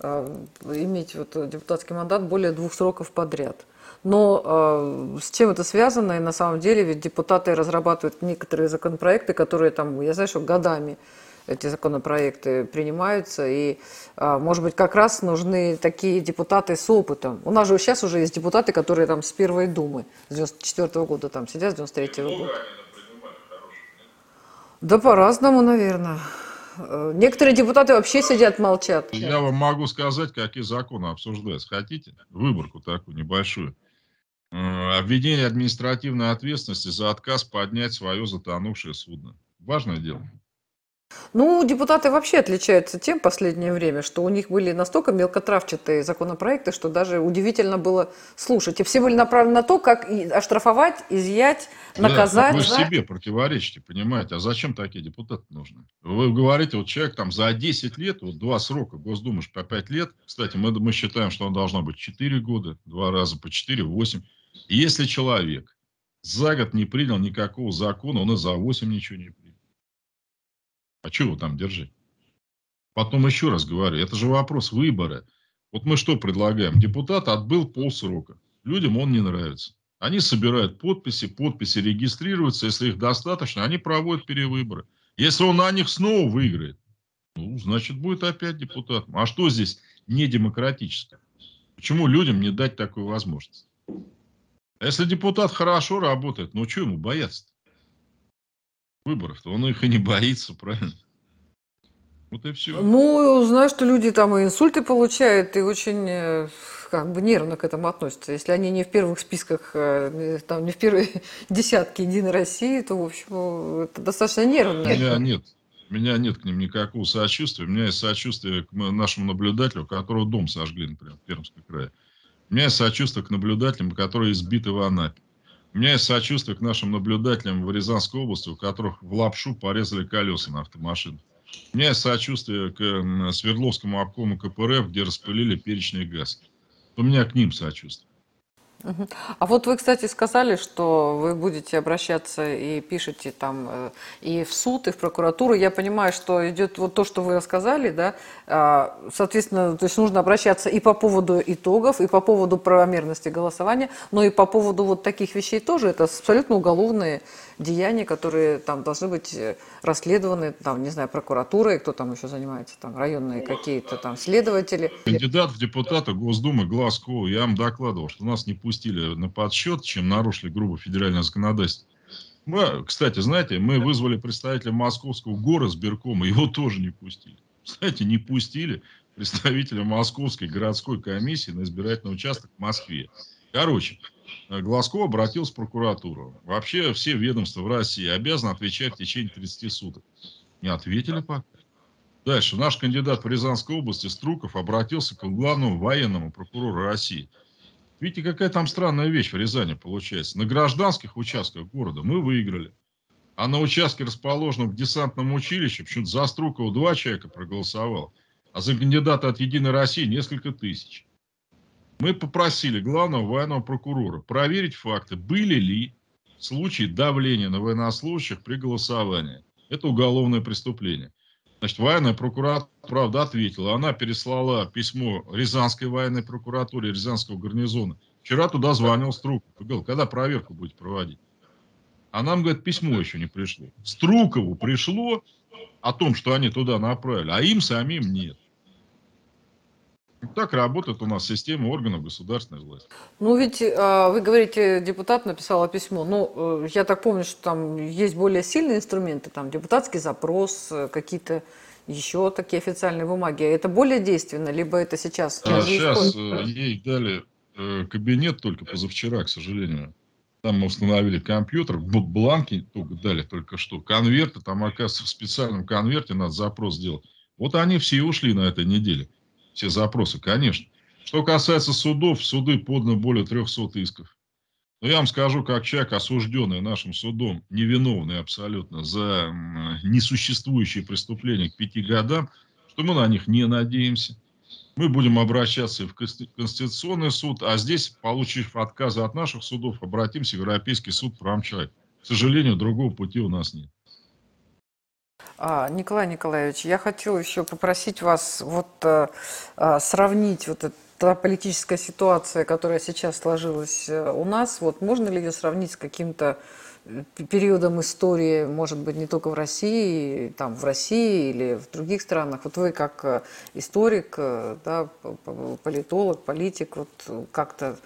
э, иметь вот депутатский мандат более двух сроков подряд. Но э, с чем это связано? И на самом деле ведь депутаты разрабатывают некоторые законопроекты, которые там, я знаю, что годами эти законопроекты принимаются. И, э, может быть, как раз нужны такие депутаты с опытом. У нас же сейчас уже есть депутаты, которые там с Первой Думы, с 94 -го года там сидят, с 93 -го года. Да по-разному, наверное. Э, некоторые депутаты вообще сидят, молчат. Я вам могу сказать, какие законы обсуждаются. Хотите? Выборку такую небольшую. Э, обвинение административной ответственности за отказ поднять свое затонувшее судно. Важное дело. Ну, депутаты вообще отличаются тем в последнее время, что у них были настолько мелкотравчатые законопроекты, что даже удивительно было слушать. И все были направлены на то, как оштрафовать, изъять, наказать. Да, вы да? себе противоречите, понимаете. А зачем такие депутаты нужны? Вы говорите, вот человек там за 10 лет, вот два срока, Госдумы по 5 лет. Кстати, мы, мы считаем, что он должно быть 4 года, два раза по 4, 8. И если человек за год не принял никакого закона, он и за 8 ничего не принял. А чего его там держать? Потом еще раз говорю, это же вопрос выбора. Вот мы что предлагаем? Депутат отбыл полсрока. Людям он не нравится. Они собирают подписи, подписи регистрируются. Если их достаточно, они проводят перевыборы. Если он на них снова выиграет, ну, значит, будет опять депутатом. А что здесь не демократическое? Почему людям не дать такую возможность? А если депутат хорошо работает, ну, что ему бояться -то? Выборов-то. Он их и не боится, правильно? Вот и все. Ну, знаю, что люди там и инсульты получают, и очень э, как бы нервно к этому относятся. Если они не в первых списках, э, там, не в первой <laughs> десятке Единой России, то, в общем, это достаточно нервно. У меня нет. У меня нет к ним никакого сочувствия. У меня есть сочувствие к нашему наблюдателю, которого дом сожгли, например, в Пермском крае. У меня есть сочувствие к наблюдателям, которые избиты в Анапе. У меня есть сочувствие к нашим наблюдателям в Рязанской области, у которых в лапшу порезали колеса на автомашинах. У меня есть сочувствие к Свердловскому обкому КПРФ, где распылили перечный газ. У меня к ним сочувствие. А вот вы, кстати, сказали, что вы будете обращаться и пишете там э, и в суд, и в прокуратуру. Я понимаю, что идет вот то, что вы рассказали, да, а, соответственно, то есть нужно обращаться и по поводу итогов, и по поводу правомерности голосования, но и по поводу вот таких вещей тоже. Это абсолютно уголовные деяния, которые там должны быть э, расследованы, там, не знаю, прокуратурой, кто там еще занимается, там, районные какие-то там следователи. Кандидат в депутаты Госдумы Глазкова, я вам докладывал, что нас не пустили на подсчет, чем нарушили грубо федеральное законодательство. Мы, кстати, знаете, мы вызвали представителя Московского города сберкома, его тоже не пустили. Кстати, не пустили представителя Московской городской комиссии на избирательный участок в Москве. Короче, Глазков обратился в прокуратуру. Вообще все ведомства в России обязаны отвечать в течение 30 суток. Не ответили пока. Дальше. Наш кандидат в Рязанской области Струков обратился к главному военному прокурору России. Видите, какая там странная вещь в Рязани получается. На гражданских участках города мы выиграли. А на участке, расположенном в десантном училище, почему-то за Струкова два человека проголосовал, а за кандидата от Единой России несколько тысяч. Мы попросили главного военного прокурора проверить факты, были ли случаи давления на военнослужащих при голосовании. Это уголовное преступление. Значит, военная прокуратура, правда, ответила. Она переслала письмо Рязанской военной прокуратуре, Рязанского гарнизона. Вчера туда звонил Струков. Говорил, когда проверку будете проводить? А нам, говорит, письмо еще не пришло. Струкову пришло о том, что они туда направили, а им самим нет. Так работает у нас система органов государственной власти. Ну ведь а, вы говорите, депутат написал письмо. Ну, э, я так помню, что там есть более сильные инструменты, там депутатский запрос, э, какие-то еще такие официальные бумаги. Это более действенно, либо это сейчас? А, сейчас э, ей дали кабинет только позавчера, к сожалению. Там мы установили компьютер, бланки только дали только что, конверты, там, оказывается, в специальном конверте надо запрос сделать. Вот они все ушли на этой неделе все запросы, конечно. Что касается судов, суды поданы более 300 исков. Но я вам скажу, как человек, осужденный нашим судом, невиновный абсолютно за несуществующие преступления к пяти годам, что мы на них не надеемся. Мы будем обращаться в Конституционный суд, а здесь, получив отказы от наших судов, обратимся в Европейский суд прав человека. К сожалению, другого пути у нас нет. А, Николай Николаевич, я хотела еще попросить вас вот а, а, сравнить вот эта политическая ситуация, которая сейчас сложилась э, у нас, вот можно ли ее сравнить с каким-то э, периодом истории, может быть, не только в России, там, в России или в других странах. Вот вы как историк, да, политолог, политик, вот как-то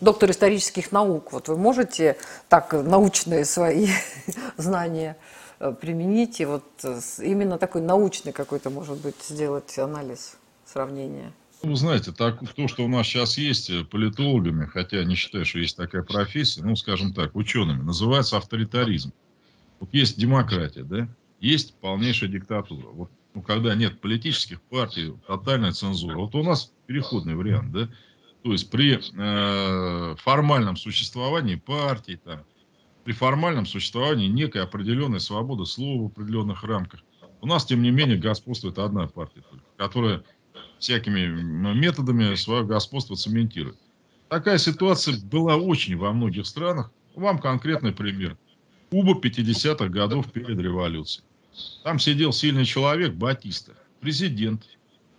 доктор исторических наук, вот вы можете так научные свои <laughs> знания Э, применить и вот э, именно такой научный какой-то, может быть, сделать анализ, сравнение? Вы знаете, так, то, что у нас сейчас есть э, политологами, хотя не считаю, что есть такая профессия, ну, скажем так, учеными, называется авторитаризм. Вот есть демократия, да, есть полнейшая диктатура. Вот ну, когда нет политических партий, тотальная цензура. Вот у нас переходный вариант, да, то есть при э, формальном существовании партий, там, при формальном существовании некой определенной свободы слова в определенных рамках. У нас, тем не менее, господствует одна партия, которая всякими методами свое господство цементирует. Такая ситуация была очень во многих странах. Вам конкретный пример. Куба 50-х годов перед революцией. Там сидел сильный человек, Батиста, президент.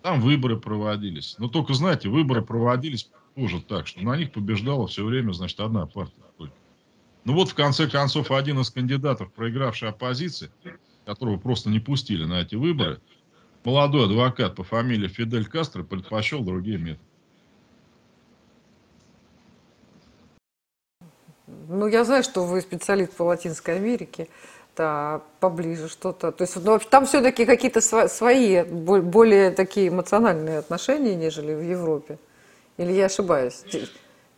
Там выборы проводились. Но только, знаете, выборы проводились тоже так, что на них побеждала все время, значит, одна партия. Ну вот, в конце концов, один из кандидатов, проигравший оппозиции, которого просто не пустили на эти выборы, молодой адвокат по фамилии Фидель Кастро предпочел другие методы. Ну, я знаю, что вы специалист по Латинской Америке, да, поближе что-то. То есть ну, там все-таки какие-то свои, более такие эмоциональные отношения, нежели в Европе. Или я ошибаюсь?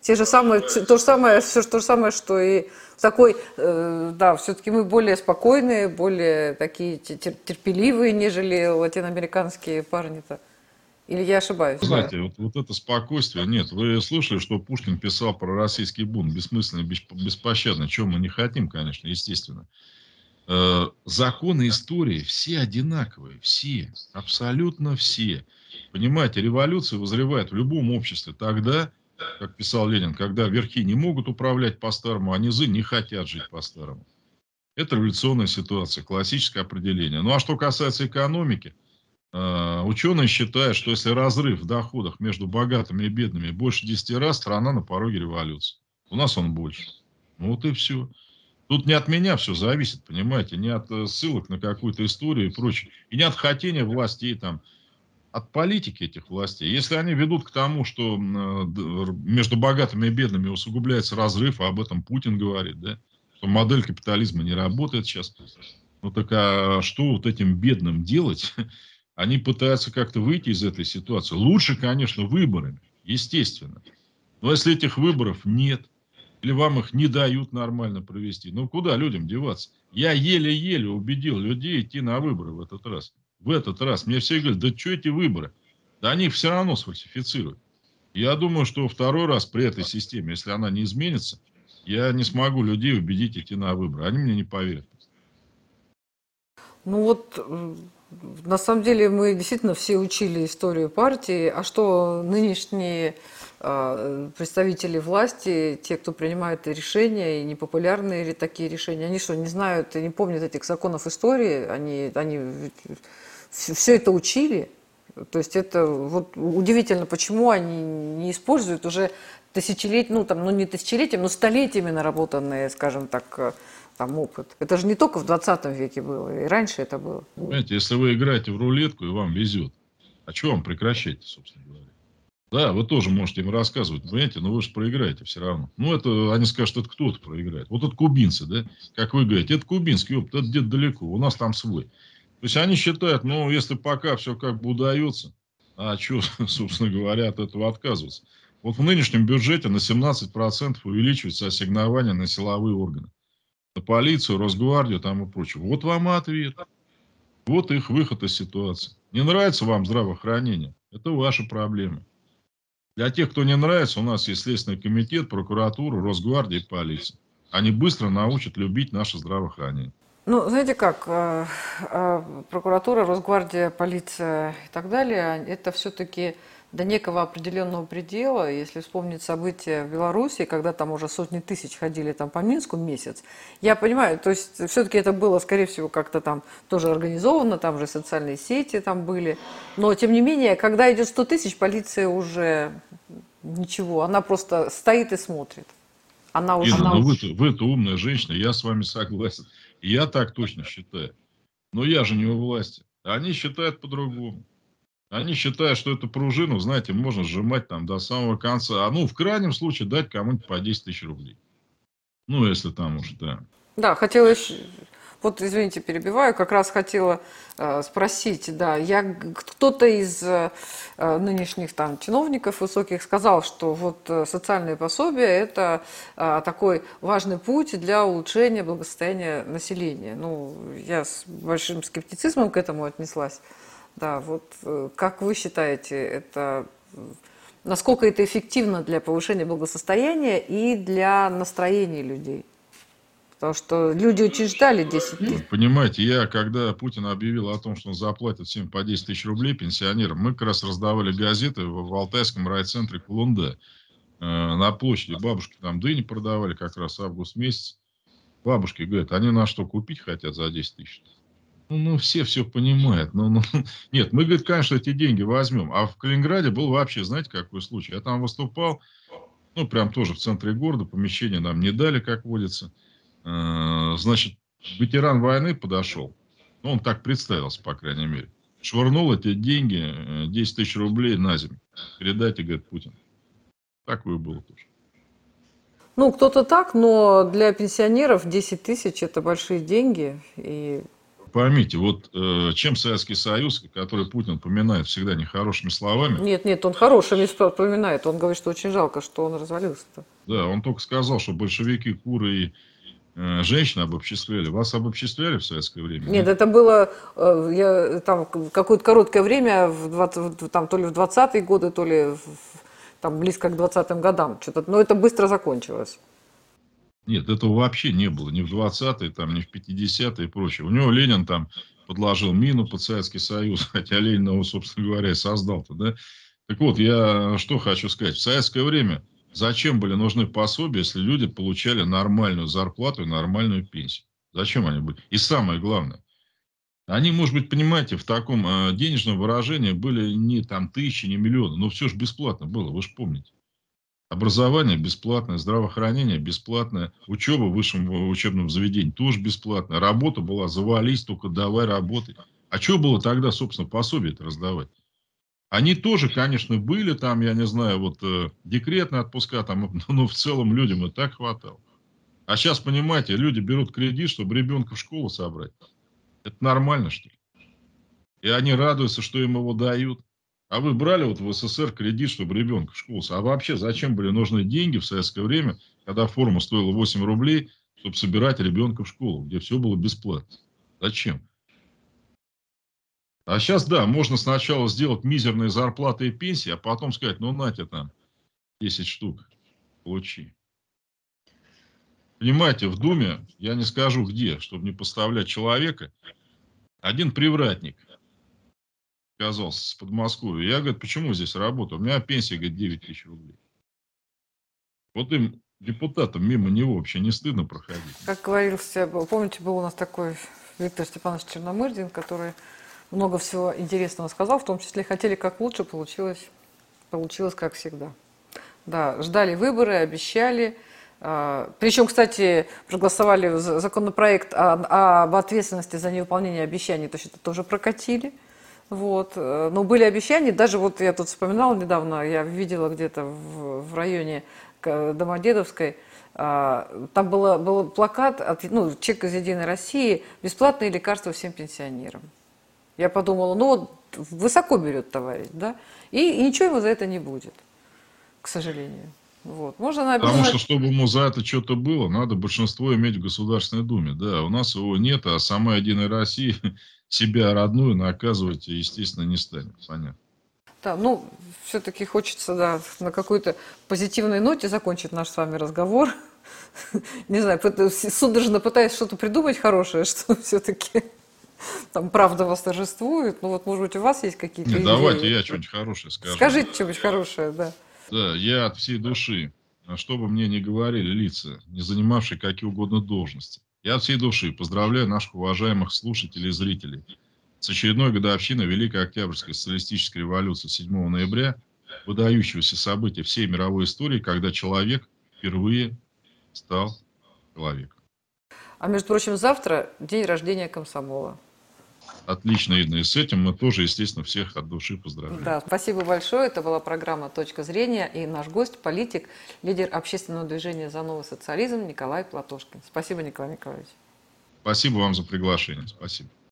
Те же самые, то же самое, все то же самое, что и такой, э, да, все-таки мы более спокойные, более такие терпеливые, нежели латиноамериканские парни-то. Или я ошибаюсь? Знаете, вот, вот это спокойствие, нет, вы слышали, что Пушкин писал про российский бунт, бессмысленный, беспощадный, чем мы не хотим, конечно, естественно. Э, законы истории все одинаковые, все, абсолютно все. Понимаете, революция возревает в любом обществе тогда, как писал Ленин, когда верхи не могут управлять по-старому, а низы не хотят жить по-старому. Это революционная ситуация, классическое определение. Ну а что касается экономики, э, ученые считают, что если разрыв в доходах между богатыми и бедными больше 10 раз, страна на пороге революции. У нас он больше. Ну вот и все. Тут не от меня все зависит, понимаете, не от э, ссылок на какую-то историю и прочее. И не от хотения властей, там, от политики этих властей. Если они ведут к тому, что между богатыми и бедными усугубляется разрыв, а об этом Путин говорит, да, что модель капитализма не работает сейчас, ну так а что вот этим бедным делать? <laughs> Они пытаются как-то выйти из этой ситуации. Лучше, конечно, выборами, естественно. Но если этих выборов нет, или вам их не дают нормально провести. Ну, куда людям деваться? Я еле-еле убедил людей идти на выборы в этот раз. В этот раз. Мне все говорят, да что эти выборы? Да они их все равно сфальсифицируют. Я думаю, что второй раз при этой системе, если она не изменится, я не смогу людей убедить идти на выборы. Они мне не поверят. Ну вот, на самом деле мы действительно все учили историю партии, а что нынешние а, представители власти, те, кто принимают решения, и непопулярные такие решения, они что, не знают, не помнят этих законов истории, они, они все это учили. То есть это вот удивительно, почему они не используют уже тысячелетия, ну там, ну не тысячелетиями, но столетиями наработанные, скажем так, э, там опыт. Это же не только в 20 веке было, и раньше это было. Понимаете, если вы играете в рулетку и вам везет, а что вам прекращать, собственно говоря? Да, вы тоже можете им рассказывать, понимаете, но вы же проиграете все равно. Ну, это, они скажут, это кто-то проиграет. Вот это кубинцы, да, как вы говорите, это кубинский опыт, это где-то далеко, у нас там свой. То есть они считают, ну, если пока все как бы удается, а что, <laughs> собственно говоря, от этого отказываться? Вот в нынешнем бюджете на 17% увеличивается ассигнование на силовые органы. На полицию, Росгвардию там и прочее. Вот вам ответ. Вот их выход из ситуации. Не нравится вам здравоохранение? Это ваши проблемы. Для тех, кто не нравится, у нас есть Следственный комитет, прокуратура, Росгвардия и полиция. Они быстро научат любить наше здравоохранение. Ну, знаете как, э, э, прокуратура, Росгвардия, полиция и так далее, это все-таки до некого определенного предела, если вспомнить события в Беларуси, когда там уже сотни тысяч ходили там по Минску месяц, я понимаю, то есть все-таки это было, скорее всего, как-то там тоже организовано, там же социальные сети там были, но тем не менее, когда идет 100 тысяч, полиция уже ничего, она просто стоит и смотрит. Она. Инна, она... ну вы-то, вы-то умная женщина, я с вами согласен. Я так точно считаю. Но я же не у власти. Они считают по-другому. Они считают, что эту пружину, знаете, можно сжимать там до самого конца. А ну, в крайнем случае, дать кому-нибудь по 10 тысяч рублей. Ну, если там уж, да. Да, хотела еще... Вот, извините, перебиваю, как раз хотела э, спросить, да, я кто-то из э, нынешних там чиновников высоких сказал, что вот э, социальные пособия это э, такой важный путь для улучшения благосостояния населения. Ну, я с большим скептицизмом к этому отнеслась. Да, вот э, как вы считаете, это насколько это эффективно для повышения благосостояния и для настроения людей? Потому что люди очень ждали 10 лет. Понимаете, я, когда Путин объявил о том, что он заплатит всем по 10 тысяч рублей пенсионерам, мы как раз раздавали газеты в, в Алтайском райцентре Кулунда. Э, на площади бабушки там дыни продавали как раз август месяц. Бабушки говорят, они на что купить хотят за 10 тысяч? Ну, ну, все все понимают. Ну, ну, <laughs> нет, мы, говорит, конечно, эти деньги возьмем. А в Калининграде был вообще, знаете, какой случай? Я там выступал, ну, прям тоже в центре города, помещение нам не дали, как водится. Э, значит, ветеран войны подошел. Ну, он так представился, по крайней мере. Швырнул эти деньги, 10 э, тысяч рублей на землю. Передайте, говорит, Путин. Такое было тоже. Ну, кто-то так, но для пенсионеров 10 тысяч – это большие деньги. И поймите, вот э, чем Советский Союз, который Путин поминает всегда нехорошими словами... Нет, нет, он хорошими поминает. Он говорит, что очень жалко, что он развалился-то. Да, он только сказал, что большевики, куры и э, женщины обобществляли. Вас обобществляли в советское время? Нет, это было э, я, там какое-то короткое время, в 20, там, то ли в 20-е годы, то ли в, там, близко к 20-м годам. Что-то, но это быстро закончилось. Нет, этого вообще не было. Ни в 20-е, там, ни в 50-е и прочее. У него Ленин там подложил мину под Советский Союз, <laughs> хотя Ленин его, собственно говоря, и создал-то, да. Так вот, я что хочу сказать. В советское время Зачем были нужны пособия, если люди получали нормальную зарплату и нормальную пенсию? Зачем они были? И самое главное, они, может быть, понимаете, в таком э, денежном выражении были не там тысячи, не миллионы, но все же бесплатно было, вы же помните. Образование бесплатное, здравоохранение бесплатное, учеба в высшем учебном заведении тоже бесплатная, работа была, завались, только давай работай. А что было тогда, собственно, пособие-то раздавать? Они тоже, конечно, были там, я не знаю, вот э, декретные отпуска, там, <laughs> но в целом людям и так хватало. А сейчас, понимаете, люди берут кредит, чтобы ребенка в школу собрать. Это нормально, что ли? И они радуются, что им его дают. А вы брали вот в СССР кредит, чтобы ребенка в школу А вообще зачем были нужны деньги в советское время, когда форма стоила 8 рублей, чтобы собирать ребенка в школу, где все было бесплатно? Зачем? А сейчас, да, можно сначала сделать мизерные зарплаты и пенсии, а потом сказать, ну, на тебе там 10 штук, получи. Понимаете, в Думе, я не скажу где, чтобы не поставлять человека, один привратник оказался с Подмосковья. Я, говорю, почему здесь работаю? У меня пенсия, говорит, 9 тысяч рублей. Вот им, депутатам, мимо него вообще не стыдно проходить. Как говорился, помните, был у нас такой Виктор Степанович Черномырдин, который много всего интересного сказал, в том числе хотели как лучше, получилось, получилось как всегда. Да, ждали выборы, обещали. А, Причем, кстати, проголосовали законопроект об ответственности за невыполнение обещаний, то есть это тоже прокатили. Вот. Но были обещания, даже вот я тут вспоминала недавно, я видела где-то в, в районе Домодедовской, а, там было, был плакат от ну, «Чек из Единой России. Бесплатные лекарства всем пенсионерам». Я подумала, ну вот высоко берет товарищ, да, и, и ничего ему за это не будет, к сожалению. Вот. Можно написать... Потому что, чтобы ему за это что-то было, надо большинство иметь в Государственной Думе. Да, у нас его нет, а сама Единая Россия <laughs> себя родную наказывать, естественно, не станет. Понятно. Да, ну, все-таки хочется, да, на какой-то позитивной ноте закончить наш с вами разговор. <laughs> Не знаю, судорожно пытаясь что-то придумать хорошее, <laughs> что все-таки <laughs> там правда восторжествует. Ну вот, может быть, у вас есть какие-то идеи? Давайте я что-нибудь хорошее скажу. Скажите что-нибудь хорошее, да. Да, я от всей души, а что бы мне ни говорили лица, не занимавшие какие угодно должности, я от всей души поздравляю наших уважаемых слушателей и зрителей с очередной годовщиной Великой Октябрьской социалистической революции 7 ноября, выдающегося события всей мировой истории, когда человек впервые стал человеком. А между прочим, завтра день рождения комсомола. Отлично, Инна. И с этим мы тоже, естественно, всех от души поздравляем. Да, спасибо большое. Это была программа «Точка зрения». И наш гость, политик, лидер общественного движения «За новый социализм» Николай Платошкин. Спасибо, Николай Николаевич. Спасибо вам за приглашение. Спасибо.